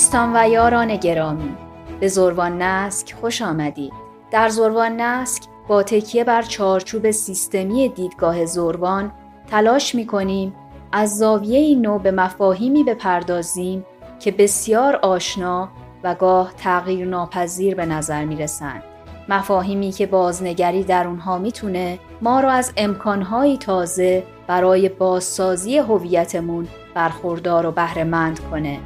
دوستان و یاران گرامی به زروان نسک خوش آمدید در زروان نسک با تکیه بر چارچوب سیستمی دیدگاه زروان تلاش می کنیم از زاویه نو به مفاهیمی بپردازیم که بسیار آشنا و گاه تغییر ناپذیر به نظر می رسند. مفاهیمی که بازنگری در اونها می‌تونه ما را از امکانهایی تازه برای بازسازی هویتمون برخوردار و بهرهمند کنه.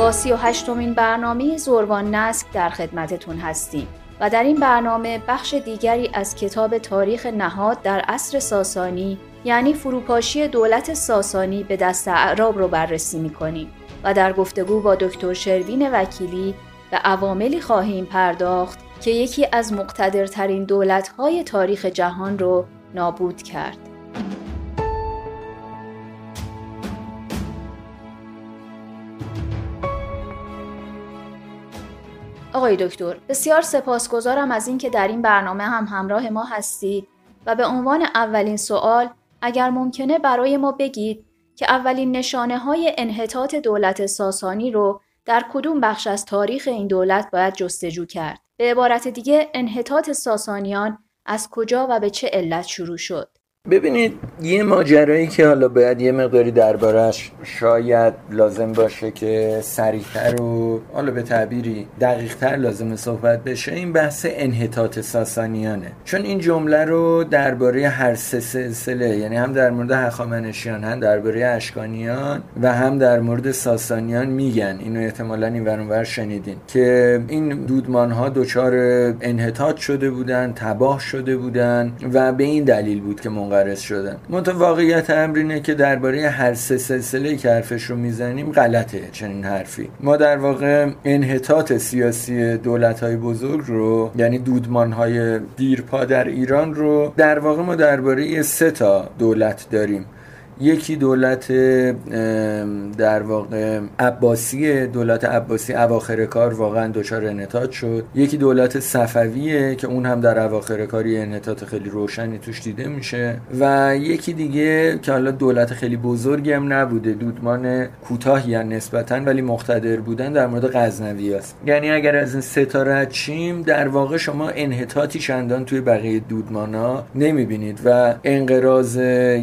با سی و هشتمین برنامه زروان نسک در خدمتتون هستیم و در این برنامه بخش دیگری از کتاب تاریخ نهاد در عصر ساسانی یعنی فروپاشی دولت ساسانی به دست اعراب رو بررسی می‌کنیم و در گفتگو با دکتر شروین وکیلی به عواملی خواهیم پرداخت که یکی از مقتدرترین دولت‌های تاریخ جهان رو نابود کرد. آقای دکتر بسیار سپاسگزارم از اینکه در این برنامه هم همراه ما هستید و به عنوان اولین سوال اگر ممکنه برای ما بگید که اولین نشانه های انحطاط دولت ساسانی رو در کدوم بخش از تاریخ این دولت باید جستجو کرد؟ به عبارت دیگه انحطاط ساسانیان از کجا و به چه علت شروع شد؟ ببینید یه ماجرایی که حالا باید یه مقداری دربارش شاید لازم باشه که سریعتر و حالا به تعبیری دقیقتر لازم صحبت بشه این بحث انحطاط ساسانیانه. چون این جمله رو درباره هر سه سلسله یعنی هم در مورد هخامنشیان هم درباره اشکانیان و هم در مورد ساسانیان میگن. اینو احتمالا این ورانور شنیدین که این دودمان ها دچار انحطاط شده بودن تباه شده بودن و به این دلیل بود که منقرض شدن. منتها واقعیت امر اینه که درباره هر سه سلسله که حرفش رو می‌زنیم غلطه چنین حرفی. ما در واقع انحطاط سیاسی دولت های بزرگ رو یعنی دودمان های دیرپا در ایران رو در واقع ما درباره سه تا دولت داریم. یکی دولت در واقع عباسی دولت عباسی اواخر کار واقعا دچار انحطاط شد. یکی دولت صفویه که اون هم در اواخر کار یه انحطاط خیلی روشنی توش دیده میشه. و یکی دیگه که حالا دولت خیلی بزرگی هم نبوده دودمان کوتاهی نسبتا ولی مقتدر بودن در مورد غزنوی است یعنی اگر از این ستاره چیم در واقع شما انحطاطی چندان توی بقیه دودمان ها نمی‌بینید. و انقراض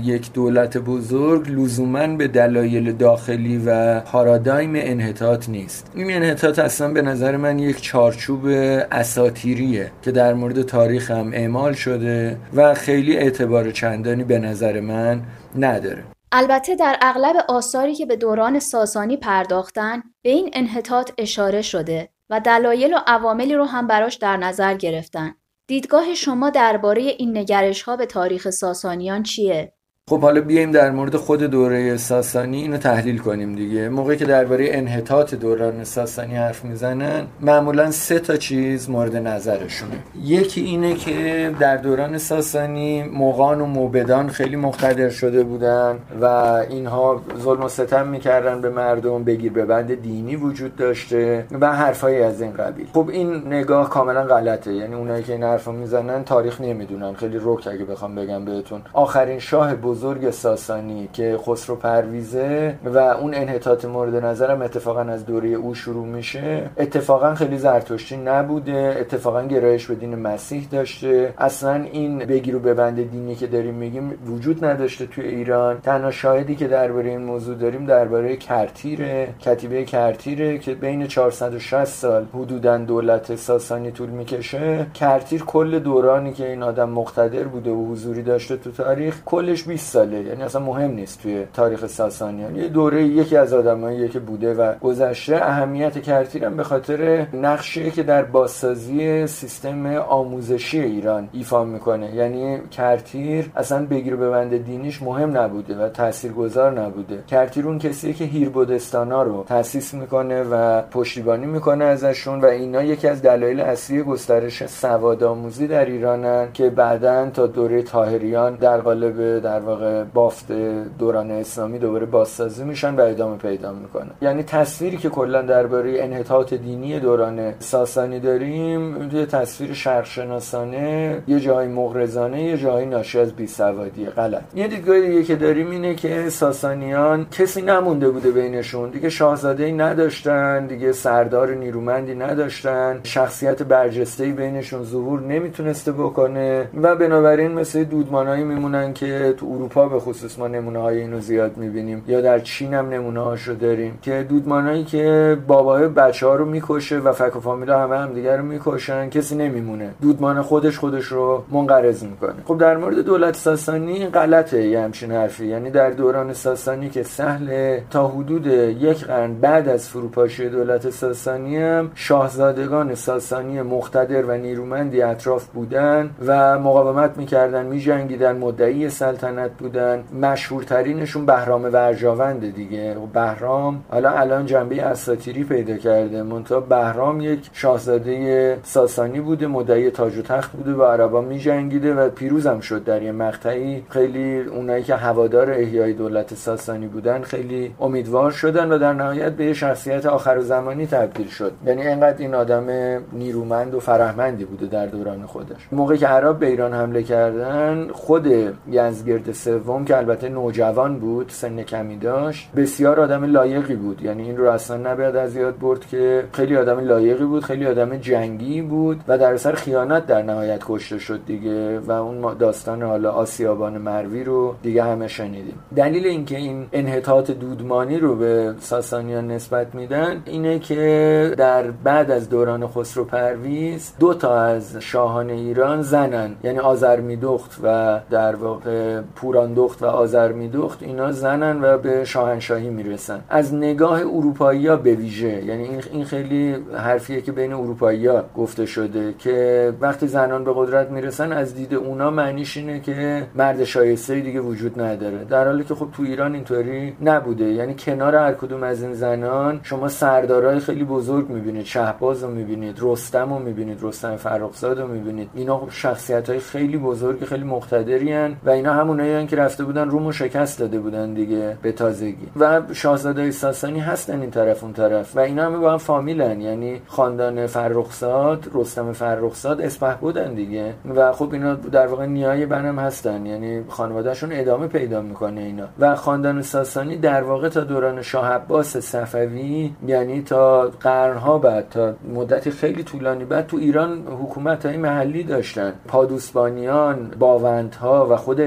یک دولت بزرگ بزرگ لزوما به دلایل داخلی و پارادایم انحطاط نیست این انحطاط اصلا به نظر من یک چارچوب اساتیریه که در مورد تاریخ هم اعمال شده و خیلی اعتبار چندانی به نظر من نداره البته در اغلب آثاری که به دوران ساسانی پرداختن به این انحطاط اشاره شده و دلایل و عواملی رو هم براش در نظر گرفتن. دیدگاه شما درباره این نگرش ها به تاریخ ساسانیان چیه؟ خب حالا بیایم در مورد خود دوره ساسانی اینو تحلیل کنیم دیگه. موقعی که درباره انحطاط دوران ساسانی حرف می‌زنن معمولا سه تا چیز مورد نظرشونه. یکی اینه که در دوران ساسانی مغان و موبدان خیلی مقتدر شده بودن و اینها ظلم و ستم می‌کردن به مردم بگیر به بند دینی وجود داشته و حرفایی از این قبیل. خب این نگاه کاملا غلطه. یعنی اونایی که این حرفو می‌زنن تاریخ نمی‌دونن. خیلی رک اگه بخوام بگم بهتون. آخرین شاه بزرگ ساسانی که خسرو پرویزه و اون انحطاط مورد نظرم اتفاقا از دوره او شروع میشه. اتفاقا خیلی زرتشتی نبوده اتفاقا گرایش به دین مسیح داشته. اصلا این بگیرو به بند دینی که داریم میگیم وجود نداشته توی ایران. تنها شاهدی که درباره این موضوع داریم درباره کرتیره کتیبه کرتیره که بین 460 سال حدودا دولت ساسانی طول می‌کشه. کرتیر کل دورانی که این آدم مقتدر بوده و حضوری داشته تو تاریخ کلش 20 ساله یعنی اصلا مهم نیست توی تاریخ ساسانیان. یه دوره یکی از آدمایی که بوده و گذشته اهمیت کرتیرم به خاطر نقشی که در بازسازی سیستم آموزشی ایران ایفا می‌کنه. یعنی کرتیر اصلا بگیر به بند دینیش مهم نبوده و تاثیرگذار نبوده. کرتیر اون کسیه که هیربودستانا رو تاسیس می‌کنه و پشتیبانی می‌کنه ازشون و اینا یکی از دلایل اصلی گسترش سواد آموزی در ایرانن که بعدا تا دوره تاهریان در قالب در واقع واقع بافت دوران اسلامی دوباره بازسازی میشن و ادامه پیدا می‌کنه. یعنی تصویری که کلا درباره انحطاط دینی دوران ساسانی داریم یه تصویر شرقشناسانه یه جای مغرضانه یه جای ناشی از بیسوادی. غلط. یه دیدگاه دیگه که داریم اینه که ساسانیان کسی نمونده بوده بینشون. دیگه شاهزاده ای نداشتن دیگه سردار نیرومندی نداشتن. شخصیت برجسته ای بینشون ظهور نمی‌تونسته بکنه. و بنابراین مثل دودمانایی میمونن که تو اروپا به خصوص ما نمونه های اینو زیاد می‌بینیم. یا در چین هم نمونه هاشو داریم. که دودمانایی که بابای بچه ها رو می‌کشه و فک و فامیلا همه هم دیگر رو می‌کشن کسی نمیمونه. دودمان خودش خودش رو منقرض می‌کنه. خب در مورد دولت ساسانی غلطه یه همچین حرفی. یعنی در دوران ساسانی که سهل تا حدود یک قرن بعد از فروپاشی دولت ساسانی هم شاهزادگان ساسانی مقتدر و نیرومندی اطراف بودن و مقاومت می‌کردن میجنگیدن مدعی سلطنت بودن. مشهورترینشون بهرام ورجاوند دیگه. و بهرام حالا الان جنبه اساطیری پیدا کرده. منتها بهرام یک شاهزاده ساسانی بوده مدعی تاج و تخت بوده و عربا میجنگیده و پیروزم شد در یه مقطعی. خیلی اونایی که هوادار احیای دولت ساسانی بودن خیلی امیدوار شدن و در نهایت به شخصیت آخر زمانی تبدیل شد. یعنی انقدر این آدم نیرومند و فرهمندی بوده در دوران خودش. موقعی که عرب به ایران حمله کردن خود یزگرد سوم که البته نوجوان بود سن کمی داشت بسیار آدم لایقی بود. یعنی این رو اصلا نباید از یاد برد که خیلی آدم لایقی بود خیلی آدم جنگی بود و در سر خیانت در نهایت کشته شد دیگه و اون داستان حالا آسیابان مروی رو دیگه همه شنیدیم. دلیل اینکه این انحطاط دودمانی رو به ساسانیان نسبت میدن اینه که در بعد از دوران خسرو پرویز دو تا از شاهان ایران زنن. یعنی آزرمیدخت و در واقع پوراندخت و آزرمیدخت اینا زنن و به شاهنشاهی می‌رسن از نگاه اروپایی ها به ویژه یعنی این خیلی حرفیه که بین اروپایی ها گفته شده که وقتی زنان به قدرت می‌رسن از دید اونا معنیش اینه که مرد شایسته دیگه وجود نداره. در حالی که خب تو ایران اینطوری نبوده. یعنی کنار هر کدوم از این زنان شما سردارای خیلی بزرگ می‌بینید شهباز رو می‌بینید رستم رو می‌بینید رستم فرخزاد رو می‌بینید. اینا خب شخصیت های خیلی بزرگ خیلی مقتدری و اینا همونایی که رفته بودن رومو شکست داده بودن دیگه به تازگی. و شاهزاده ساسانی هستن این طرف اون طرف. و اینا همه با هم فامیلن. یعنی خاندان فرخزاد رستم فرخزاد اسپه بودن دیگه. و خب اینا در واقع نیای بنم هستن. یعنی خانوادهشون ادامه پیدا می‌کنه اینا. و خاندان ساسانی در واقع تا دوران شاه عباس صفوی یعنی تا قرنها بعد تا مدت خیلی طولانی بعد تو ایران حکومت های محلی داشتن. پادوسبانیان باوندها و خود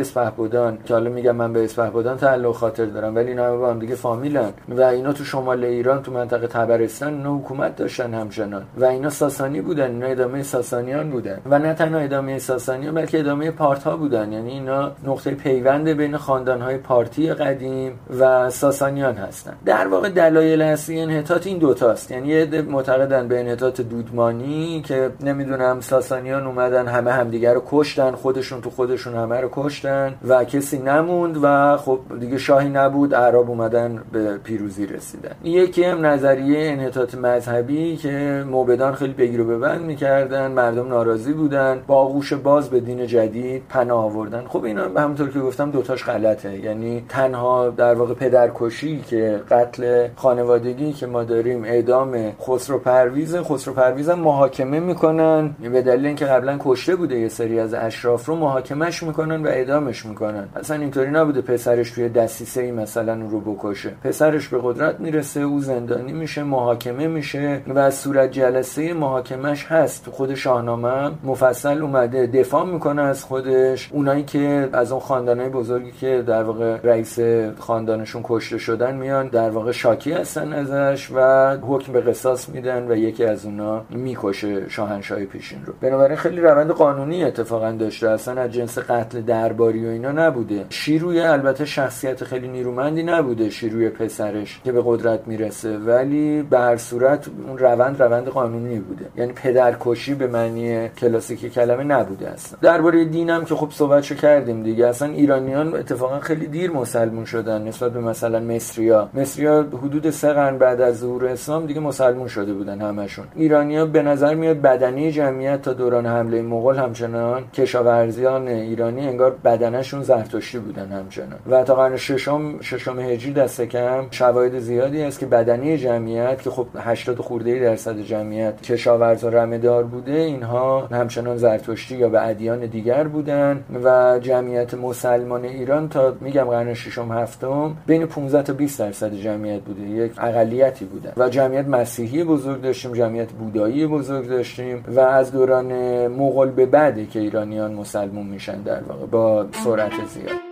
اسپهبدان که حالا میگم من به اسپهبدان تعلق خاطر دارم ولی اینا با هم دیگه فامیلن. و اینا تو شمال ایران تو منطقه تبرستان اینا حکومت داشتن همچنان. و اینا ساسانی بودن اینا ادامه ساسانیان بودن. و نه تنها ادامه ساسانیان بلکه ادامه پارت ها بودن. یعنی اینا نقطه پیوند بین خاندان های پارتی قدیم و ساسانیان هستن. در واقع دلایل اصلی انحطاط این دوتاست یعنی یه معتقدن به انحطاط دودمانی که نمی‌دونم ساسانیان اومدن همه همدیگه رو کشتن خودشون تو خودشون همه رو کشتن و کسی نموند و خب دیگه شاهی نبود اعراب اومدن به پیروزی رسیدن. یکی هم نظریه انحطاط مذهبی که موبدان خیلی بگیر و ببند می‌کردن مردم ناراضی بودن با آغوش باز به دین جدید پناه آوردن. خب اینا همونطور که گفتم دوتاش غلطه. یعنی تنها در واقع پدرکشی که قتل خانوادگی که ما داریم اعدام خسرو پرویز خسرو پرویز محاکمه می‌کنن. به دلیل اینکه قبلا کشته بوده یه سری از اشراف رو محاکمهش می‌کنن و اعدامش می‌کنن. اصلا اینطوری نبوده پسرش توی دستیسه ای مثلا رو بکشه. پسرش به قدرت می‌رسه او زندانی میشه محاکمه میشه و صورت جلسه محاکمش هست. تو خود شاهنامه مفصل اومده دفاع می‌کنه از خودش. اونایی که از اون خاندانای بزرگی که در واقع رئیس خاندانشون کشته شدن میان در واقع شاکی هستن ازش و حکم به قصاص میدن و یکی از اونا می‌کشه شاهنشاه پیشین رو. بنابراین خیلی روند قانونی اتفاقا داشته. اصلا از جنس قتل درباری و اینا نبوده. شیروی البته شخصیت خیلی نیرومندی نبوده شیروی پسرش که به قدرت می‌رسه. ولی به هر صورت اون روند روند قانونی بوده. یعنی پدرکشی به معنی کلاسیک کلمه نبوده اصلا. درباره دینم که خب صحبتشو کردیم دیگه. اصلا ایرانیان اتفاقا خیلی دیر مسلمون شدن. نسبت به مثلا مصریا. مصریا حدود سه قرن بعد از ظهور اسلام دیگه مسلمون شده بودن همشون. ایرانیا به نظر میاد بدنی جمعیت تا دوران حمله مغول همچنان کشاورزیان ایرانی انگار بدنشون زرتشتی بودن همچنان. و تا قرن ششم ششم هجری دست کم شواهد زیادی است که بدنی جمعیت که خب 80 خورده درصد جمعیت کشاورز و رمهدار بوده اینها همچنان زرتشتی یا به ادیان دیگر بودن و جمعیت مسلمان ایران تا میگم قرن ششم هفتم بین 15 تا 20 درصد جمعیت بوده. یک اقلیتی بودن. و جمعیت مسیحی بزرگ داشتیم جمعیت بودایی بزرگ داشتیم و از دوران مغول به بعده که ایرانیان مسلمون میشن در واقع با سرعت زیاد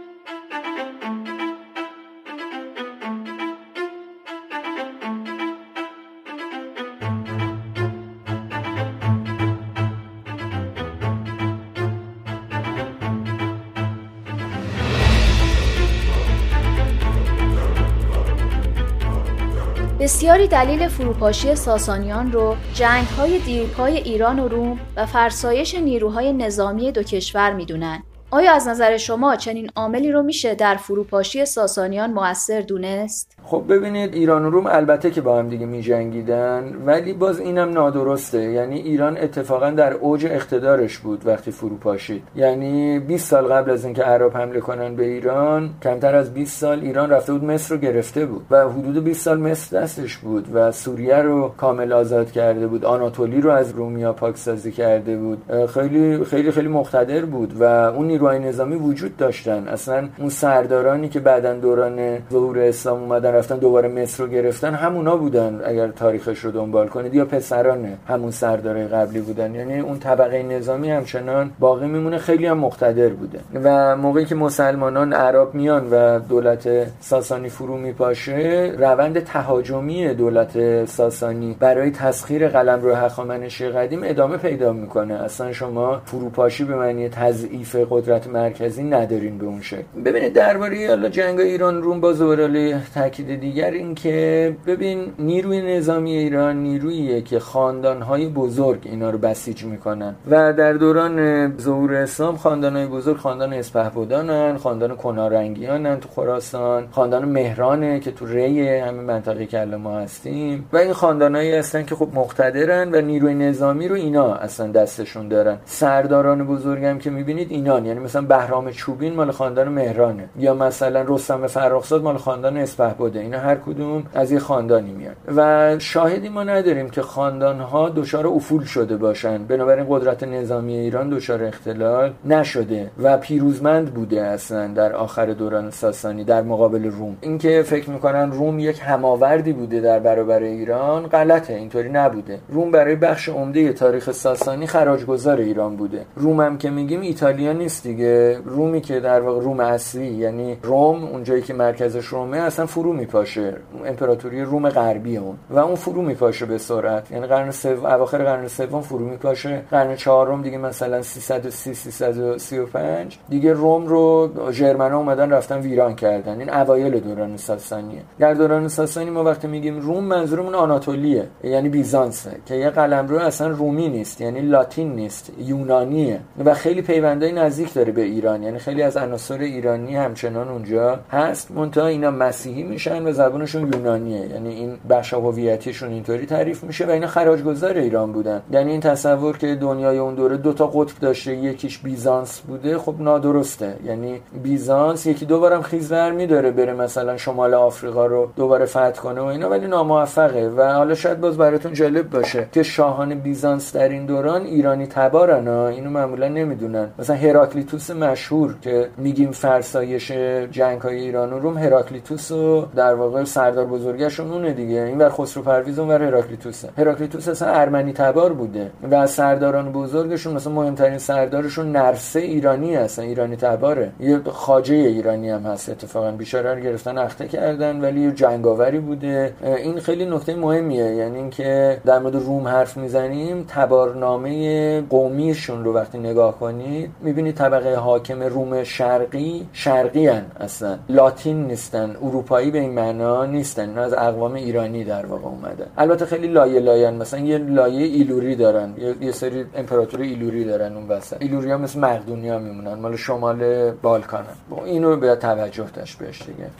بسیاری دلیل فروپاشی ساسانیان رو جنگ های دیرپای ایران و روم و فرسایش نیروهای نظامی دو کشور می‌دونن. آیا از نظر شما چنین عاملی رو میشه در فروپاشی ساسانیان موثر دونست؟ خب ببینید ایران و روم البته که با هم دیگه می جنگیدن ولی باز اینم نادرسته. یعنی ایران اتفاقا در اوج اقتدارش بود وقتی فرو پاشید یعنی 20 سال قبل از اینکه عرب حمله کنن به ایران کمتر از 20 سال ایران رفته بود مصر رو گرفته بود و حدود 20 سال مصر دستش بود و سوریه رو کامل آزاد کرده بود. آناتولی رو از رومیا پاکسازی کرده بود. خیلی خیلی خیلی مقتدر بود و اون نیروهای نظامی وجود داشتن. اصلا اون سردارانی که بعدا دوران ظهور اسلام اومدن رفتن دوباره مصر رو گرفتن همونا بودن اگر تاریخش رو دنبال کنید. یا پسران همون سردارای قبلی بودن. یعنی اون طبقه نظامی همچنان باقی میمونه خیلی هم مقتدر بوده. و موقعی که مسلمانان عرب میان و دولت ساسانی فرو میپاشه روند تهاجمی دولت ساسانی برای تسخیر قلمرو هخامنشی قدیم ادامه پیدا می‌کنه. اصلا شما فروپاشی به معنی تضعیف قدرت مرکزی ندارین به اون شکل. ببینید درباره حالا جنگ ایران روم باز دوباره تاکید دیگر اینکه ببین نیروی نظامی ایران نیروییه که خاندانهای بزرگ اینا رو بسیج می‌کنن. و در دوران ظهور اسلام خاندانهای بزرگ خاندان اسپهبدانن خاندان کنارنگیانن تو خراسان خاندان مهرانه که تو ری همین منطقه که ما هستیم. و این خاندانهایی هستن که خب مقتدرن و نیروی نظامی رو اینا اصلا دستشون دارن. سرداران بزرگم که می‌بینید اینان یعنی مثلا بهرام چوبین مال خاندان مهرانه. یا مثلا رستم فرخزاد مال خاندان اسپهبده اینا هر کدوم از یه خاندانی میاد و شاهدی ما نداریم که خاندان ها دچار افول شده باشن. بنابراین قدرت نظامی ایران دچار اختلال نشده و پیروزمند بوده اصلا در آخر دوران ساسانی در مقابل روم. اینکه فکر می‌کنن روم یک هماوردی بوده در برابر ایران غلطه اینطوری نبوده. روم برای بخش عمده تاریخ ساسانی خراجگذار ایران بوده. روم هم که میگیم ایتالیا نیست دیگه. رومی که در واقع روم اصلی یعنی روم اونجایی که مرکزش رومه اصلا فرو میپاشه. امپراتوری روم غربی اون. و اون فرو میپاشه به سرعت. یعنی قرن سوم اواخر قرن سوم فرو میپاشه. قرن چهارم دیگه مثلا 330 335 دیگه روم رو ژرمنا اومدن رفتن ویران کردن. این اوایل دوران ساسانیه در دوران ساسانی ما وقتی میگیم روم منظورمون آناتولیه. یعنی بیزانسه. که یه قلمرو اصلا رومی نیست. یعنی لاتین نیست. یونانیه. و خیلی پیوندای نزدیک داره به ایران. یعنی خیلی از عناصر ایرانی همچنان اونجا هست. منتها اینا مسیحی میشن. و زبانشون یونانیه. یعنی این بخش هویتیشون اینطوری تعریف میشه و اینا خراجگذار ایران بودن. یعنی این تصور که دنیای اون دوره دو تا قطب داشته یکیش بیزانس بوده خب نادرسته. یعنی بیزانس یکی دو بارم خیز میداره بره مثلا شمال آفریقا رو دوباره فتح کنه و اینا ولی ناموفقه. و حالا شاید باز براتون جالب باشه که شاهان بیزانس در این دوران ایرانی تبارن اینو معمولا نمی‌دونن. مثلا هراکلیتوس مشهور که میگیم فرسایش جنگ های ایران و روم هراکلیتوس رو واقع سردار بزرگشون اونه دیگه. این ور خسرو پرویز اون ور هراکلیتوس. هراکلیتوس اصلا ارمنی تبار بوده و سرداران بزرگشون مثلا مهمترین سردارشون نرسه ایرانی هستن ایرانی تباره. یه خاجه ایرانی هم هست اتفاقا بیچاره رو گرفتن اخته کردن ولی یه جنگاوری بوده. این خیلی نکته مهمیه یعنی اینکه در مورد روم حرف می‌زنیم تبارنامه قومیشون رو وقتی نگاه کنید می‌بینید طبقه حاکم روم شرقی شرقی هن اصلا لاتین نیستن اروپایی به این معنا نیستن. اینا از اقوام ایرانی در واقع اومدن. البته خیلی لایه لایه مثلا یه لایه ایلوری دارن. یه, سری امپراتوری ایلوری دارن اون وسط. ایلوری ها مثل مقدونیا میمونن مال شمال بالکانن. اینو به توجه داشت بهش دیگه.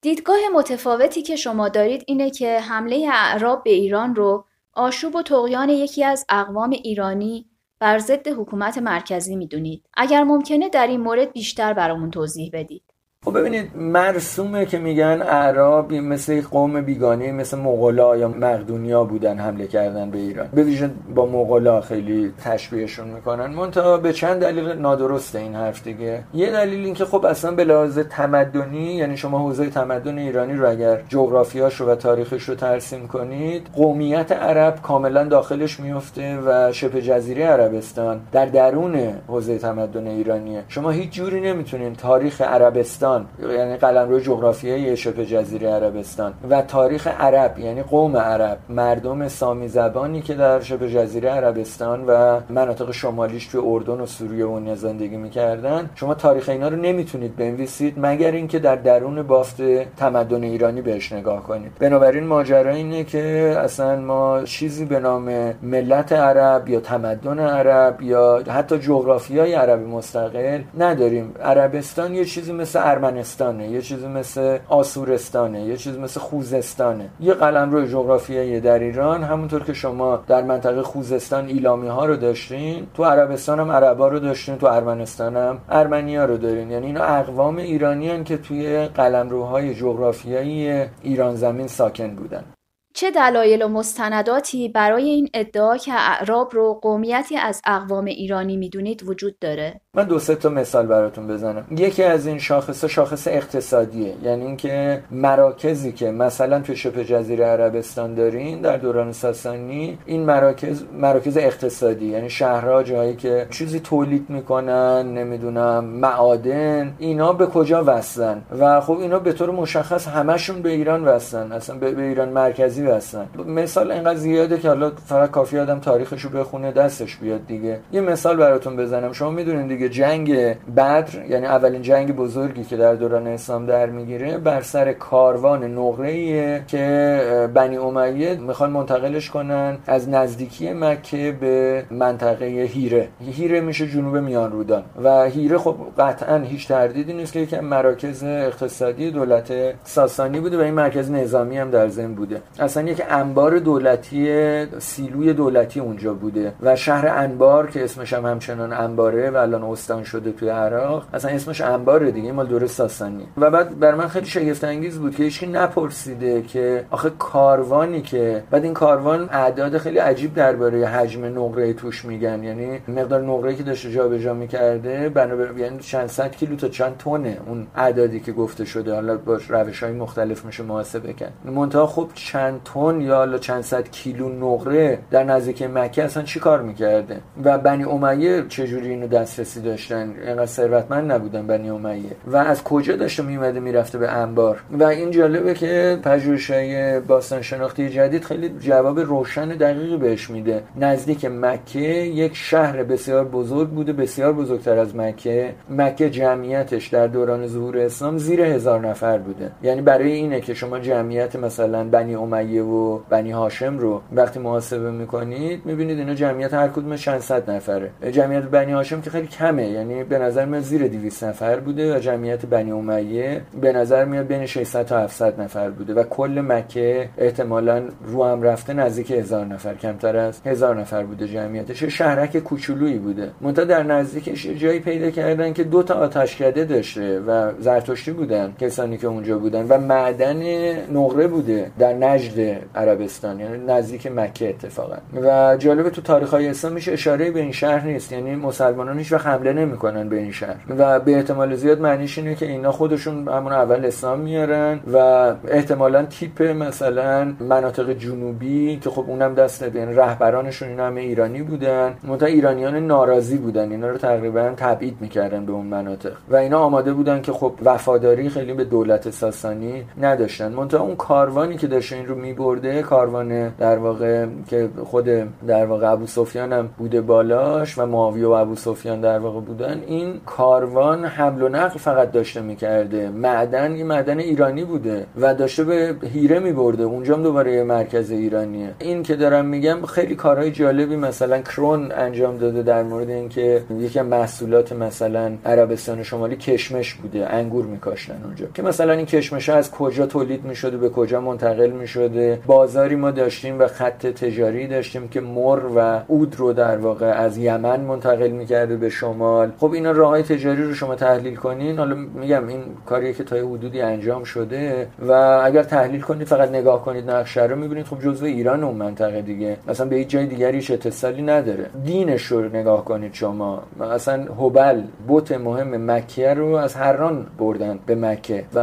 دیدگاه متفاوتی که شما دارید اینه که حمله اعراب به ایران رو آشوب و تقیان یکی از اقوام ایرانی بر ضد حکومت مرکزی می‌دونید. اگر ممکنه در این مورد بیشتر برامون توضیح بدید. خب ببینید مرسومه که میگن اعراب مثل قوم بیگانه مثل مغلا یا مقدونیا بودن حمله کردن به ایران. به ویژه با مغلا خیلی تشبیهشون می‌کنن. منتها به چند دلیل نادرسته این حرف دیگه. یه دلیل این که خب اصلا به لحاظ تمدنی یعنی شما حوزه تمدن ایرانی رو اگر جغرافیاش و تاریخش رو ترسیم کنید قومیت عرب کاملا داخلش میفته و شبه جزیره عربستان در درون حوزه تمدن ایرانیه. شما هیچ جوری نمی‌تونین تاریخ عربستان عربستان یعنی قلمرو جغرافیایی شبه جزیره عربستان و تاریخ عرب یعنی قوم عرب مردم سامی زبانی که در شبه جزیره عربستان و مناطق شمالیش توی اردن و سوریه و زندگی می‌کردن. شما تاریخ اینا رو نمی‌تونید بنویسید مگر اینکه در درون بافت تمدن ایرانی بهش نگاه کنید. بنابراین ماجرا اینه که اصلا ما چیزی به نام ملت عرب یا تمدن عرب یا حتی جغرافیای عرب مستقل نداریم. عربستان یه چیزی مثل ارمنستانه یه چیزی مثل آسورستانه یه چیزی مثل خوزستانه. یه قلم روی جغرافیایی در ایران همونطور که شما در منطقه خوزستان ایلامی ها رو داشتین تو عربستان هم عربا رو داشتین تو ارمنستان هم ارمنیا رو دارین. یعنی اینا اقوام ایرانی که توی قلمروهای جغرافیایی ایران زمین ساکن بودن. چه دلایل و مستنداتی برای این ادعا که اعراب رو قومیتی از اقوام ایرانی می‌دونید وجود داره؟ من دو سه تا مثال براتون بزنم. یکی از این شاخص شاخص اقتصادیه. یعنی اینکه مراکزی که مثلا توی شبه جزیره عربستان دارین در دوران ساسانی این مراکز مراکز اقتصادی یعنی شهرها جایی که چیزی تولید می‌کنن نمی‌دونم معادن اینا به کجا وصلن؟ و خب اینا به طور مشخص همشون به ایران وصلن. اصلا به, به ایران مرکزی وصلن. مثال اینقدر زیاده که حالا فقط کافی آدم تاریخشو بخونه دستش بیاد دیگه. یه مثال براتون بزنم. شما می‌دونین جنگ بدر یعنی اولین جنگ بزرگی که در دوران اسلام در می‌گیره بر سر کاروان نقره که بنی امیه می‌خوان منتقلش کنن از نزدیکی مکه به منطقه هیره. هیره میشه جنوب میان رودان و هیره خب قطعا هیچ تردیدی نیست که یکم مراکز اقتصادی دولت ساسانی بوده و این مرکز نظامی هم در ذهن بوده. اصلا یک انبار دولتی سیلوی دولتی اونجا بوده و شهر انبار که اسمش هم همچنان انباره و الان استان شده توی عراق اصلا اسمش انباره دیگه مال دوره ساسانی و بعد بر من خیلی شگفت انگیز بود که هیچکی نپرسیده که آخه کاروانی که بعد این کاروان اعداد خیلی عجیب درباره حجم نقره توش میگن. یعنی مقدار نقره که داشته جابجا می‌کرده بنابراین یعنی چند صد کیلو تا چند تونه اون اعدادی که گفته شده حالا با روش های مختلف میشه محاسبه کرد. منتها خب چند تن یا حالا چند صد کیلو نقره در نزدیک مکه اصلا چی کار می‌کرده؟ و بنی امیه چجوری اینو دسترسی داشتن اینقدر ثروتمند نبودن بنی امیه. و از کجا داشته میومده می‌رفته به انبار؟ و این جالبه که پژوهش‌های باستان شناختی جدید خیلی جواب روشن دقیقی بهش میده. نزدیک مکه یک شهر بسیار بزرگ بوده بسیار بزرگتر از مکه. مکه جمعیتش در دوران ظهور اسلام زیر هزار نفر بوده. یعنی برای اینه که شما جمعیت مثلا بنی امیه و بنی هاشم رو وقتی محاسبه می‌کنید می‌بینید اینا جمعیت هر کدوم چند صد نفره. جمعیت بنی هاشم که خیلی کمه یعنی به نظر میاد زیر 200 نفر بوده و جمعیت بنی امیه به نظر میاد بین 600 تا 700 نفر بوده و کل مکه احتمالا رو هم رفته نزدیک هزار نفر. کمتر از هزار نفر بوده جمعیتش. شهرک کوچولویی بوده. منتها در نزدیکش جایی پیدا کردن که دو تا آتشکده داشته و زرتشتی بودن کسانی که اونجا بودن و معدن نقره بوده در نجد عربستان یعنی نزدیک مکه اتفاقا. و جالب تو تاریخ های اسلام میشه اشاره به این شهر نیست. یعنی مسلمانان هیچ حمله نمی‌کنن به این شهر. و به احتمال زیاد معنیش اینه که اینا خودشون همون اول اسلام میارن و احتمالا تیپ مثلا مناطق جنوبی که خب اونم دست یعنی رهبرانشون اینا همه ایرانی بودن. منتها ایرانیان ناراضی بودن. اینا رو تقریبا تبعید می‌کردن به اون مناطق. و اینا آماده بودن که خب وفاداری خیلی به دولت ساسانی نداشتن. منتها اون کاروانی که داشت این رو میبرده کاروان در واقع که خود در واقع ابو سفیان هم بوده بالاش و معاویه و ابو سفیان در بودن این کاروان حمل و نقل فقط داشته می‌کرده. معدن یه معدن ایرانی بوده و داشته به هیره میبرده. اونجا هم دوباره یه مرکز ایرانیه. این که دارم میگم خیلی کارهای جالبی مثلا کرون انجام داده در مورد اینکه یکی محصولات مثلا عربستان شمالی کشمش بوده. انگور میکاشتن اونجا. که مثلا این کشمش از کجا تولید می‌شده به کجا منتقل می‌شده. بازاری ما داشتیم و خط تجاری داشتیم که مر و اود رو در واقع از یمن منتقل می‌کرده به شمال خب اینا راه تجاری رو شما تحلیل کنین. حالا میگم این کاریه که تا حدودی انجام شده و اگر تحلیل کنید فقط نگاه کنید نقشه رو می‌بینید. خب جزو ایران اون منطقه دیگه. اصلا به هیچ جای دیگریش اتصالی نداره. دینش رو نگاه کنید شما. اصلا هبل بوت مهم مکه رو از هران بردن به مکه و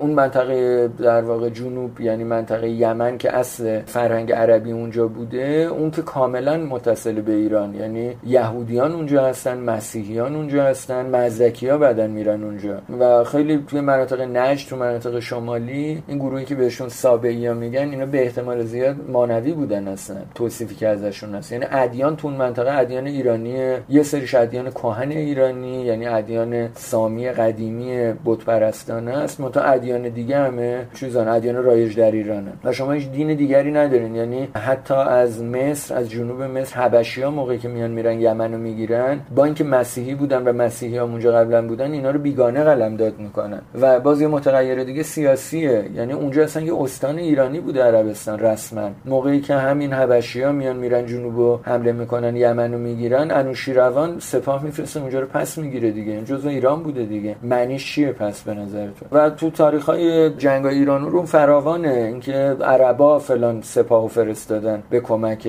اون منطقه در واقع جنوب یعنی منطقه یمن که اصل فرهنگ عربی اونجا بوده اون که کاملا متصل به ایران. یعنی یهودیان اونجا هستن مسیحیان اونجا هستن مزدکی ها بعدن میرن اونجا. و خیلی توی مناطق نجد تو مناطق شمالی این گروهی که بهشون سابعی ها میگن اینا به احتمال زیاد مانوی بودن هستن توصیفی که ازشون هست. یعنی ادیان تو اون منطقه ادیان ایرانی یه سریش ادیان کهن ایرانی یعنی ادیان سامی قدیمی بت پرستانه است منتها ادیان دیگه همه چیزان ادیان رایج در ایرانه و شما هیچ دین دیگری ندارین. یعنی حتی از مصر از جنوب مصر حبشی ها موقعی که میان میرن یمن می‌گیرن با اینکه مسیحی بودن و مسیحی ها اونجا قبلا بودن اینا رو بیگانه قلم داد می‌کنن. و باز یه متغیر دیگه سیاسیه. یعنی اونجا اصلا یه استان ایرانی بوده عربستان رسما. موقعی که همین حبشی ها میان میرن جنوب و حمله می‌کنن یمن رو می‌گیرن. انوشیروان سپاه میفرسته اونجا رو پس می‌گیره دیگه. جزء ایران بوده دیگه. معنیش چیه پس به نظرتون؟ و تو تاریخ های جنگ ایران و روم فراوانه. اینکه عربا فلان سپاهو فرستادن به کمک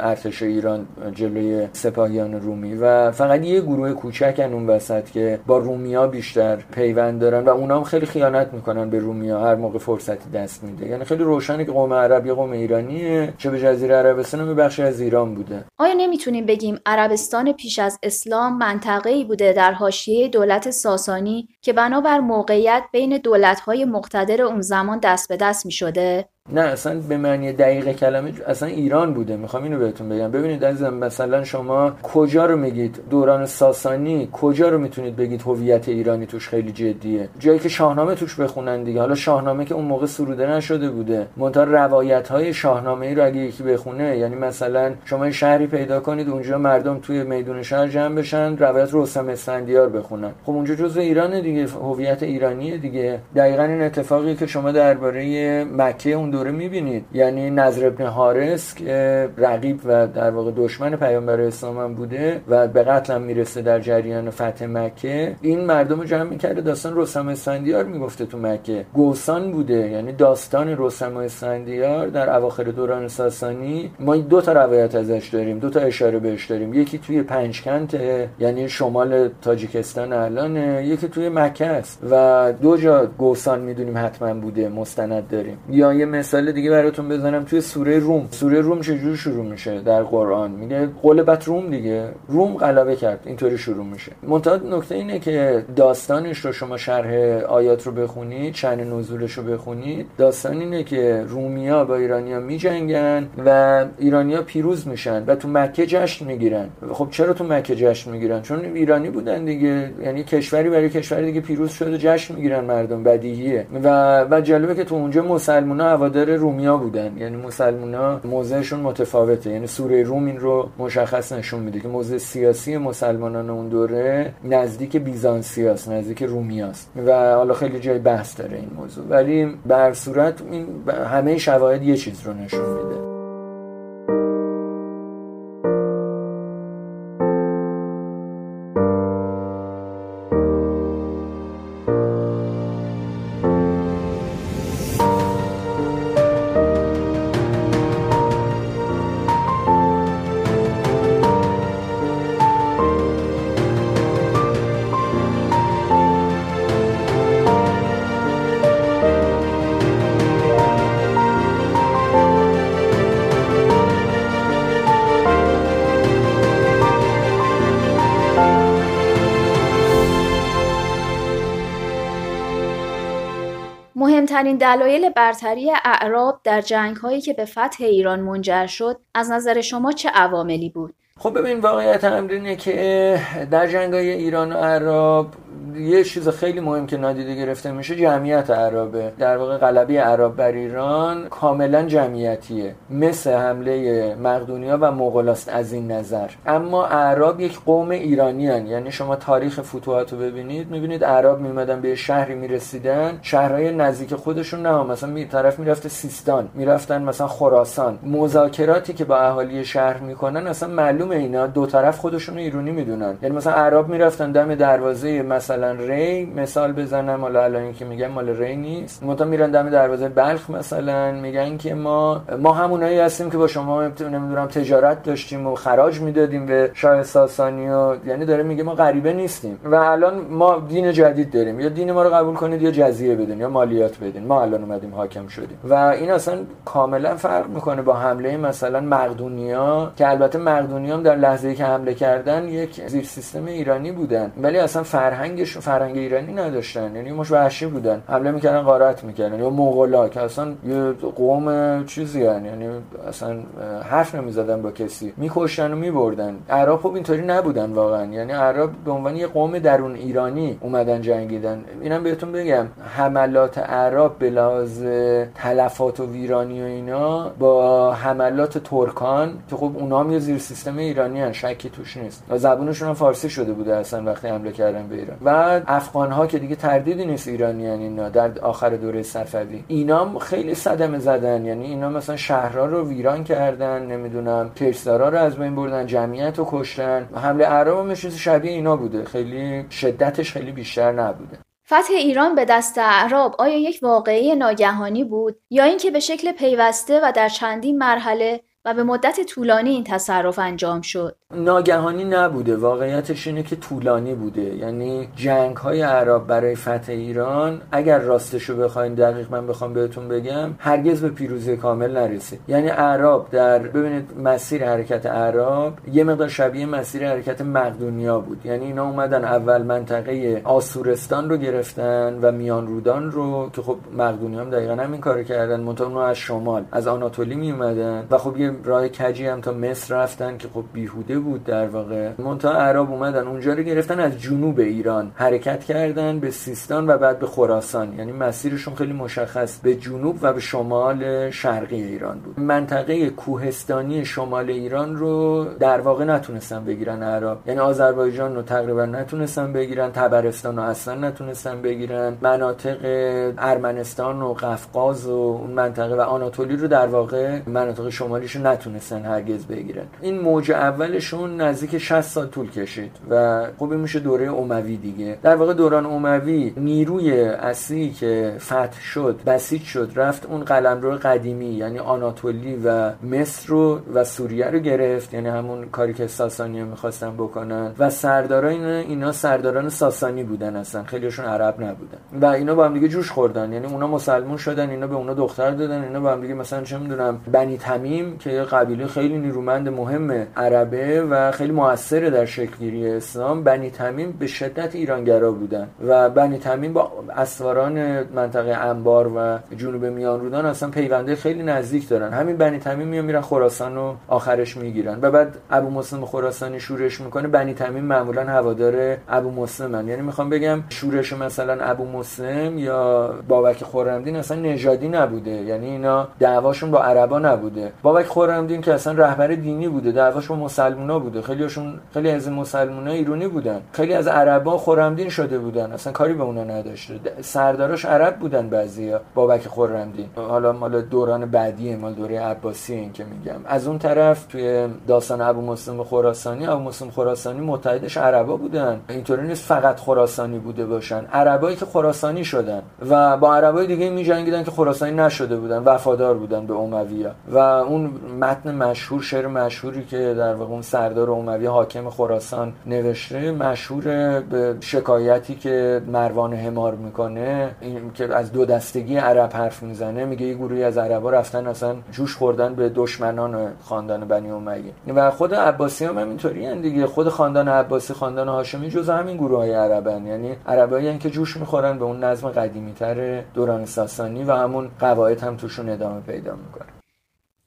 ارتش ایران جلوی سپاهیان رومی. و فقط یه گروه کوچکن اون وسط که با رومیا بیشتر پیوند دارن و اونا هم خیلی خیانت می‌کنن به رومیا هر موقع فرصتی دست میده. یعنی خیلی روشنه که قوم عرب یه قوم ایرانیه چه به جزیره عربستان بخشی از ایران بوده. آیا نمی‌تونیم بگیم عربستان پیش از اسلام منطقه‌ای بوده در حاشیه دولت ساسانی که بنابر موقعیت بین دولت‌های مقتدر اون زمان دست به دست می‌شده؟ نه اصلا به معنی دقیق کلمه اصلا ایران بوده. می‌خوام اینو بهتون بگم. ببینید عزیزم مثلا شما کجا رو میگید؟ دوران ساسانی کجا رو می‌تونید بگید هویت ایرانی توش خیلی جدیه؟ جایی که شاهنامه توش بخونن دیگه. حالا شاهنامه که اون موقع سروده نشده بوده. منتها روایت های شاهنامه ای رو اگه یکی بخونه یعنی مثلا شما شهری پیدا کنید اونجا مردم توی میدون شهر جمع بشن روایت رستم اسفندیار بخونن. خب اونجا جزء ایرانه دیگه هویت ایرانیه دیگه. دقیقا این اتفاقی که شما درباره مکه اون دوره می‌بینید. یعنی نظر ابن حارس که رقیب و در واقع دشمن پیامبر اسلام هم بوده و به قتل هم می‌رسه در جریان فتح مکه. این مردم جمع می‌کرده داستان رستم اسفندیار می‌گفته تو مکه. گوسان بوده یعنی داستان رستم اسفندیار در اواخر دوران ساسانی. ما دو تا روایت ازش داریم دو تا اشاره بهش داریم. یکی توی پنجکنت یعنی شمال تاجیکستان الان یکی توی مکه است. و دو جا گوسان می‌دونیم حتما بوده مستند داریم. یا یه مثال دیگه براتون بزنم توی سوره روم. سوره روم چجوری شروع میشه در قرآن؟ میگه قلبت روم دیگه. روم غلبه کرد. اینطوری شروع میشه. منتها نکته اینه که داستانش رو شما شرح آیات رو بخونید شأن نزولش رو بخونید. داستان اینه که رومیا با ایرانیا میجنگن و ایرانیا پیروز میشن و تو مکه جشن می‌گیرن. خب چرا تو مکه جشن می‌گیرن؟ چون ایرانی بودن دیگه. یعنی کشوری برای کشوری دیگه پیروز شده جشن می‌گیرن مردم بدیهیه. و و جالبه که تو اونجا مسلمونا هوادار رومیا بودن. یعنی مسلمونا موضعشون متفاوته. یعنی سوره روم این رو مشخص نشون میده که موضع سیاسی مسلمانان اون دوره نزدیک بیزانسیاست نزدیک رومیاست و حالا خیلی جای بحث داره این موضوع. ولی به صورت این همه شواهد یه چیز رو نشون میده. دلایل برتری اعراب در جنگ هایی که به فتح ایران منجر شد از نظر شما چه عواملی بود؟ خب ببین واقعیت امر اینه که در جنگ های ایران و عرب یه چیز خیلی مهم که نادیده گرفته میشه جمعیت عربه. در واقع غلبی عرب بر ایران کاملا جمعیتیه. مثل حمله مقدونیا و مغولاست از این نظر. اما عرب یک قوم ایرانی هن. یعنی شما تاریخ فتوحات ببینید می‌بینید عرب میمدن به شهری می‌رسیدن. شهرهای نزدیک خودشون نه مثلا می طرف می‌رفته سیستان می‌رفتن مثلا خراسان. مذاکراتی که با اهالی شهر می‌کنن اصلا معلومه اینا. دو طرف خودشون ایرانی می‌دونن. یعنی مثلا عرب می‌رفتن دم دروازه مثلا ری مثال بزنم حالا الان که میگم مال ری نیست. متا میرن دم دروازه بلخ مثلا میگن که ما ما همونایی هستیم که با شما نمی‌دونم تجارت داشتیم و خراج می‌دادیم به شاه ساسانی و یعنی داره میگه ما غریبه نیستیم. و الان ما دین جدید داریم. یا دین ما رو قبول کنید یا جزیه بدین یا مالیات بدین. ما الان اومدیم حاکم شدیم. و این اصلا کاملا فرق می‌کنه با حمله مثلا مقدونیا که البته مقدونیا در لحظه که حمله کردن یک زیر سیستم ایرانی بودن. ولی اصلا فرهنگش فرهنگ ایرانی نداشتن. یعنی مش وحشی بودن. حمله می‌کردن غارت می‌کردن. یا مغولا که اصلا یه قوم چیزی یعنی یعنی اصلا حرف نمی‌زدن با کسی. میکشتن و میبردن. عرب خب اینطوری نبودن واقعا. یعنی عرب به عنوان یه قوم درون ایرانی اومدن جنگیدن. اینم بهتون بگم. حملات عرب به لحاظ تلفات و ویرانی و اینا با حملات ترکان که خب اونا هم یه زیر سیستم ایرانی هن. شکی توش نیست. و زبونشون هم فارسی شده بوده اصلا وقتی حمله کردن به ایران. و افغان ها که دیگه تردیدی نیست ایرانی هن اینا در آخر دوره صفوی. اینا خیلی صدمه زدن یعنی اینا مثلا شهرها رو ویران کردن نمی‌دونم کشتارا رو از بین بردن جمعیت رو کشتن. حمله عرب هم شبیه اینا بوده. خیلی شدتش خیلی بیشتر نبوده. فتح ایران به دست اعراب آیا یک واقعه ناگهانی بود؟ یا اینکه به شکل پیوسته و در چندین مرحله و به مدت طولانی این تصرف انجام شد؟ ناگهانی نبوده. واقعیتش اینه که طولانی بوده. یعنی جنگ های عرب برای فتح ایران اگر راستشو بخواین دقیق من بخوام بهتون بگم هرگز به پیروزی کامل نرسید یعنی عرب در ببینید مسیر حرکت عرب یه مقدار شبیه مسیر حرکت مقدونیا بود. یعنی اینا اومدن اول منطقه آسورستان رو گرفتن و میان رودان رو که خب مقدونیا هم دقیقا همین کارو کردن. منتها از شمال از آناتولی می اومدن و خب یه راه کجی هم تا مصر رفتن که خب بیهوده بود در واقع. منتها عرب اومدن اونجا رو گرفتن از جنوب ایران حرکت کردن به سیستان و بعد به خراسان. یعنی مسیرشون خیلی مشخص به جنوب و به شمال شرقی ایران بود. منطقه کوهستانی شمال ایران رو در واقع نتونستن بگیرن عرب. یعنی آذربایجان رو تقریبا نتونستن بگیرن تبرستان رو اصلا نتونستن بگیرن. مناطق ارمنستان و قفقاز و اون منطقه و آناتولی رو در واقع مناطق شمالیش رو نتونستن هرگز بگیرن. این موج اولشون نزدیک 60 سال طول کشید و خوبی میشه دوره اموی دیگه. در واقع دوران اموی نیروی اصلی که فتح شد بسیج شد رفت اون قلمرو قدیمی یعنی آناتولی و مصر رو و سوریه رو گرفت یعنی همون کاری که ساسانی می‌خواستن بکنن. و سرداران اینا سرداران ساسانی بودن اصلا خیلیشون عرب نبودن. و اینا با هم دیگه جوش خوردن یعنی اونا مسلمون شدن اینا به اونا دختر دادن اینا با هم دیگه مثلا چه می‌دونم بنی تمیم که قبیله خیلی نیرومند مهم عربه و خیلی موثر در شکلگیری اسلام. بنی تمیم به شدت ایرانگرا بودن و بنی تمیم با اسواران منطقه انبار و جنوب میان رودان اصلا پیونده خیلی نزدیک دارن. همین بنی تمیم میان میرن خراسان رو آخرش می‌گیرن و بعد ابو مسلم خراسانی شورش می‌کنه. بنی تمیم معمولا هوادار ابو مسلمن یعنی می‌خوام بگم شورش مثلا ابو مسلم یا بابک خرمدین اصلا نژادی نبوده. یعنی اینا دعواشون با عربا نبوده. بابک خرمدین که اصلا رهبر دینی بوده. دعواش با مسلمونا بوده. خیلیشون خیلی از مسلمونا ایرانی بودن. خیلی از عربا خرمدین شده بودن. اصلا کاری به اونا نداشته. سرداراش عرب بودن بعضیا. بابک خرمدین حالا مال دوران بعدی مال دوره عباسی این که میگم. از اون طرف توی داستان ابو مسلم خراسانی ابو مسلم خراسانی متحدش عربا بودن. اینطوری نیست فقط خراسانی بوده باشن. عربایی که خراسانی شدن و با عربای دیگه میجنگیدن که خراسانی نشده بودن. وفادار بودن به امویا و اون متن مشهور شعر مشهوری که در واقع اون سردار اموی حاکم خراسان نوشته مشهور به شکایتی که مروان حمار می‌کنه این که از دو دستگی عرب حرف می‌زنه میگه یه گروهی از عربا رفتن اصلا جوش خوردن به دشمنان خاندان بنی امیه و خود عباسی هم همینطوری دیگه. خود خاندان عباسی خاندان هاشمی جز همین گروه های عربن یعنی عربایی که جوش می‌خورن به اون نظم قدیمی تر دوران ساسانی و همون قواعد هم توشون ادامه پیدا می‌کنه.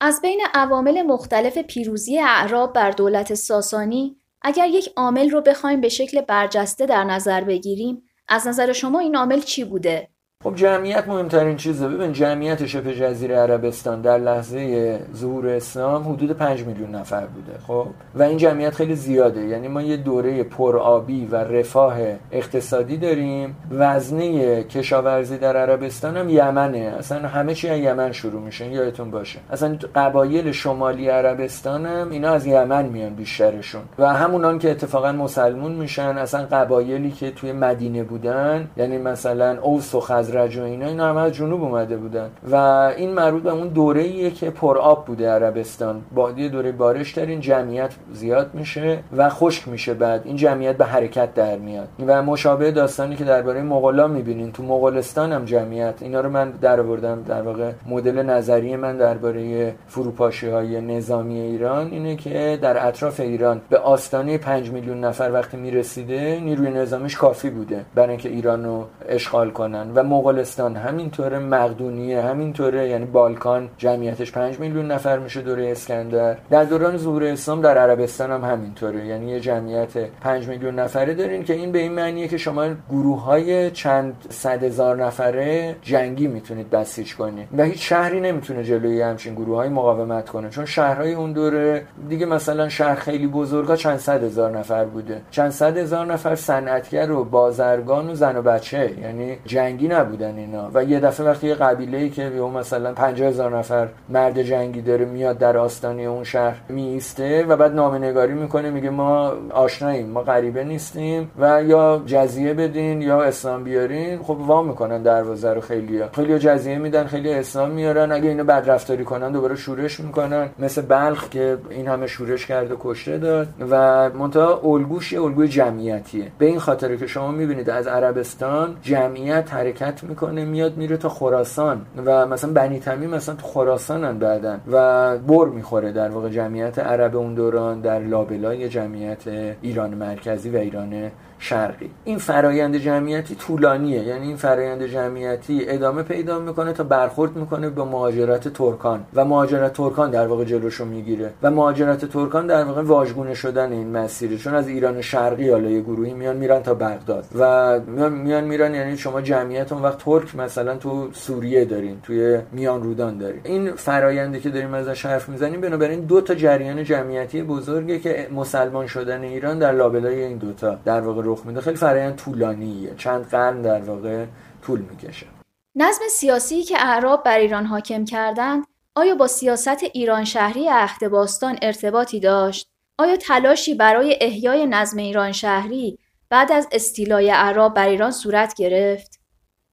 از بین عوامل مختلف پیروزی اعراب بر دولت ساسانی اگر یک عامل رو بخوایم به شکل برجسته در نظر بگیریم از نظر شما این عامل چی بوده؟ خب جمعیت مهمترین چیزه. ببین جمعیت شبه جزیره عربستان در لحظه ظهور اسلام حدود 5 میلیون نفر بوده خب؟ و این جمعیت خیلی زیاده. یعنی ما یه دوره پرآبی و رفاه اقتصادی داریم. وزنه کشاورزی در عربستان هم یمنه. اصلا همه چی از یمن شروع میشه. یادتون باشه. اصلا قبایل شمالی عربستان هم اینا از یمن میان بیشترشون. و همونان که اتفاقا مسلمون میشن اصلا قبایلی که توی مدینه بودن یعنی مثلا اوس و خزرج و اینا اینا همه جنوب اومده بودن. و این مربوط به اون دوره ایه که پر آب بوده عربستان. با دوره بارش در این جمعیت زیاد میشه و خشک میشه بعد. این جمعیت به حرکت در میاد. و مشابه داستانی که درباره مغولا می‌بینین. تو مغولستان هم جمعیت. اینا رو من در آوردم. در واقع مدل نظری من درباره فروپاشی های نظامی ایران اینه که در اطراف ایران به آستانه 5 میلیون نفر وقتی می‌رسیده نیروی نظامیش کافی بوده. برای اینکه ایران رو اشغال کنن. و مغولستان همینطوره مقدونیه همینطوره یعنی بالکان جمعیتش 5 میلیون نفر میشه دوره اسکندر. در دوران ظهور اسلام در عربستان هم همینطوره یعنی یه جمعیت 5 میلیون نفره دارین که این به این معنیه که شما گروه های چند صد هزار نفره جنگی می‌تونید بسیج کنید و هیچ شهری نمی‌تونه جلوی همچین گروه های مقاومت کنه چون شهرهای اون دوره دیگه مثلا شهر خیلی بزرگا چند صد هزار نفر بوده. چند صد هزار نفر صنعتگر و بازرگان و زن و بچه یعنی جنگی نبودن اینا. و یه دفعه وقتی یه قبیله ای که به مثلا 50 هزار نفر مرد جنگی داره میاد در آستانه اون شهر میسته و بعد نامه نگاری می‌کنه میگه ما آشناییم ما غریبه نیستیم و یا جزیه بدین یا اسلام بیارین. خب وا می‌کنن دروازه رو خیلیا خیلی جزیه میدن خیلی اسلام میارن. اگه اینو بدرفتاری کنن دوباره شورش می‌کنن. مثل بلخ که این همه شورش کرده کشته داد و منتها الگوش الگوی جمعیتیه. به این خاطر که شما می‌بینید از عربستان جمعیت حرکت می‌کنه میاد میره تا خراسان و مثلا بنی تمیم مثلا تو خراسانن بعدن و بر می‌خوره در واقع جمعیت عرب اون دوران در لابلای جمعیت ایران مرکزی و ایران شرقی. این فرایند جمعیتی طولانیه. یعنی این فرایند جمعیتی ادامه پیدا می‌کنه تا برخورد می‌کنه با مهاجرت ترکان. و مهاجرت ترکان در واقع جلوشو می‌گیره. و مهاجرت ترکان در واقع واژگونه شدن این مسیره چون از ایران شرقی حالا یه گروهی میان میرن تا بغداد. و میان میرن یعنی شما جمعیت اون وقت ترک مثلا تو سوریه دارین توی میان رودان دارین. این فرایندی که داریم ازش حرف می‌زنیم بنابراین دو تا جریان جمعیتی بزرگه که مسلمان شدن ایران در لابلای این دوتا در واقع رخ میده. خیلی فرایند طولانیه. چند قرن در واقع طول می‌کشه. نظم سیاسی که اعراب بر ایران حاکم کردند آیا با سیاست ایران شهری عهد باستان ارتباطی داشت؟ آیا تلاشی برای احیای نظم ایران شهری بعد از استیلای اعراب بر ایران صورت گرفت؟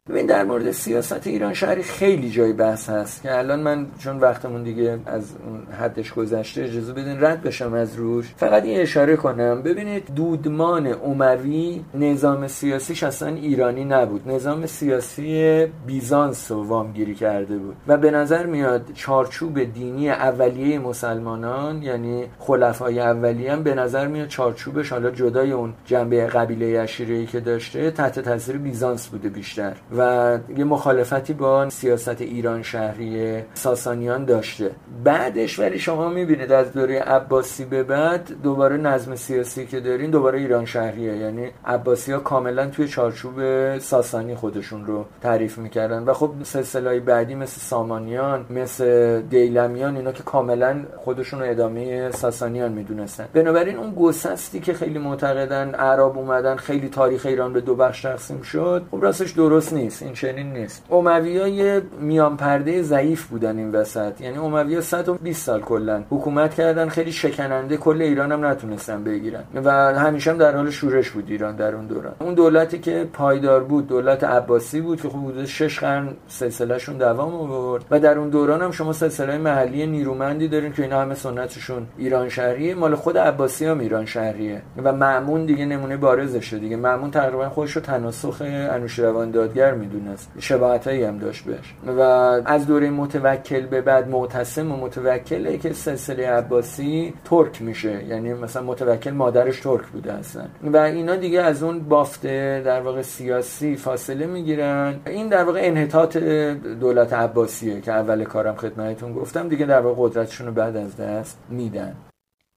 ببین در مورد سیاست ایران شهری خیلی جای بحث هست که الان من چون وقتمون دیگه از حدش گذشته اجازه بدین رد بشم از روش. فقط این اشاره کنم. ببینید دودمان عموی نظام سیاسیش اصلا ایرانی نبود. نظام سیاسی بیزانس رو وامگیری کرده بود. و به نظر میاد چارچوب دینی اولیه مسلمانان یعنی خلفای اولیه هم به نظر میاد چارچوبش حالا جدای اون جنبه قبیله عشیره‌ای که داشته تحت تاثیر بیزانس بوده بیشتر. و یه مخالفتی با سیاست ایران شهری ساسانیان داشته. بعدش ولی شما می‌بینید از دوره عباسی به بعد دوباره نظم سیاسی که دارین دوباره ایران شهریه. یعنی عباسی ها کاملا توی چارچوب ساسانی خودشون رو تعریف می‌کردن. و خب سلسله بعدی مثل سامانیان مثل دیلمیان اینا که کاملا خودشون رو ادامه ساسانیان می‌دونستن. بنابراین اون گسستی که خیلی معتقدن عرب اومدن خیلی تاریخ ایران به دو بخش تقسیم شد خب راستش درست نیست. این چنین نیست. اموی میان پرده ضعیف بودن این وسط. یعنی اموی ها 120 سال کلا حکومت کردن خیلی شکننده کل ایران هم نتونستن بگیرن. و همیشه هم در حال شورش بود ایران در اون دوران. اون دولتی که پایدار بود دولت عباسی بود که حدود 6 قرن سلسلهشون دوام آورد. و در اون دوران هم شما سلسله محلی نیرومندی دارین که اینا همه سنتشون ایران شهریه مال خود عباسی هم ایران شهریه. و معمون دیگه نمونه بارزشه دیگه. معمون تقریبا خودش رو تناسخ انوشیروان دادگر پیامبر می‌دونست. شباهت هم داشت بهش. و از دوره متوکل به بعد معتصم و متوکله که سلسله عباسی ترک میشه. یعنی مثلا متوکل مادرش ترک بوده اصلا. و اینا دیگه از اون بافته در واقع سیاسی فاصله می‌گیرن. این در واقع انحطاط دولت عباسیه که اول کارم خدمتتون گفتم. دیگه در واقع قدرتشون رو بعد از دست میدن.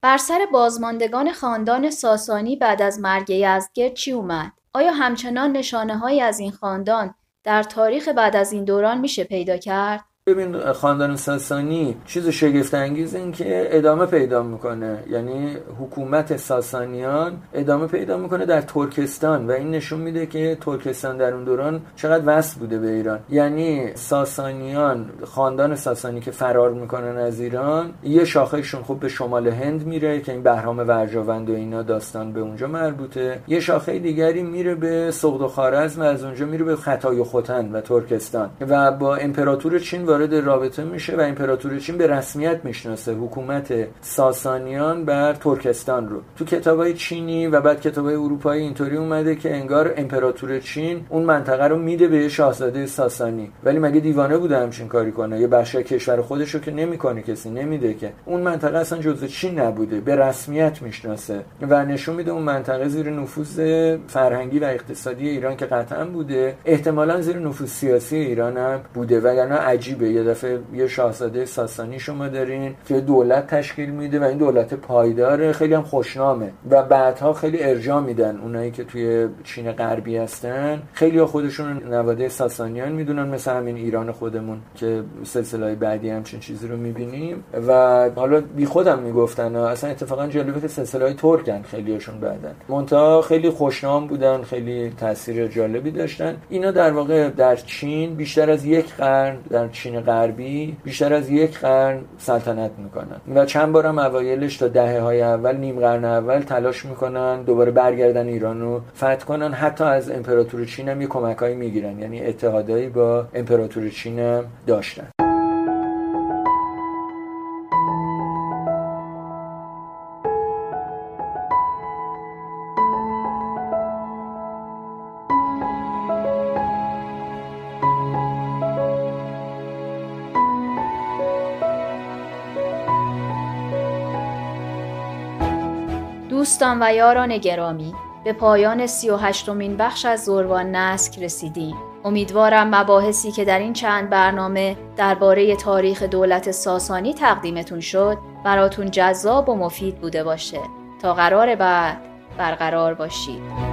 بر سر بازماندگان خاندان ساسانی بعد از مرگ یزدگرد چی اومد؟ آیا همچنان نشانه های از این خاندان در تاریخ بعد از این دوران میشه پیدا کرد؟ ببین خاندان ساسانی چیز شگفت انگیز این که ادامه پیدا می‌کنه. یعنی حکومت ساسانیان ادامه پیدا می‌کنه در ترکستان و این نشون میده که ترکستان در اون دوران چقدر وصل بوده به ایران. یعنی ساسانیان خاندان ساسانی که فرار می‌کنن از ایران یه شاخهشون خوب به شمال هند میره که این بهرام ورجاوند و اینا داستان به اونجا مربوطه. یه شاخه دیگری میره به سغد و خارزم و از اونجا میره به خطای خوتن و ترکستان. و با امپراتور چین وارد رابطه میشه و امپراتوری چین به رسمیت می‌شناسه. حکومت ساسانیان بر ترکستان رو. تو کتابای چینی و بعد کتابای اروپایی اینطوری اومده که انگار امپراتور چین اون منطقه رو میده به شاهزاده ساسانی. ولی مگه دیوانه بوده همچین کاری کنه؟ یه بخش کشور خودش رو که نمی‌کنه کسی نمیده که. اون منطقه اصلا جزء چین نبوده. به رسمیت می‌شناسه. و نشون میده اون منطقه زیر نفوذ فرهنگی و اقتصادی ایران که قطعا بوده. احتمالا زیر نفوذ سیاسی ایران هم بوده. وگرنه عجیب یه دفعه یه شاهزاده ساسانی شما دارین که دولت تشکیل میده و این دولت پایدار خیلی هم خوشنامه. و بعدها خیلی ارجاع میدن اونایی که توی چین غربی هستن. خیلی ها خودشون نواده ساسانیان می‌دونن مثل همین ایران خودمون که سلسله بعدی همچین چیزی رو می‌بینیم. و حالا بی خودم می‌گفتن اصلا اتفاقا جالبه که سلسله های ترکن خیلیشون بعدن. منتها خیلی خوشنام بودن خیلی تاثیر جالبی داشتن. اینا در واقع در چین بیشتر از یک قرن در چین غربی بیشتر از یک قرن سلطنت می‌کنن. و چند بارم اوایلش تا دهه های اول نیم قرن اول تلاش می‌کنن دوباره برگردن ایران فتح کنن. حتی از امپراتور چین هم یه می‌گیرن. یعنی اتحادایی با امپراتور چین هم داشتن. دوستان و یاران گرامی به پایان سی و هشتمین بخش از زروان نسک رسیدیم. امیدوارم مباحثی که در این چند برنامه درباره تاریخ دولت ساسانی تقدیمتون شد براتون جذاب و مفید بوده باشه. تا قرار بعد برقرار باشید.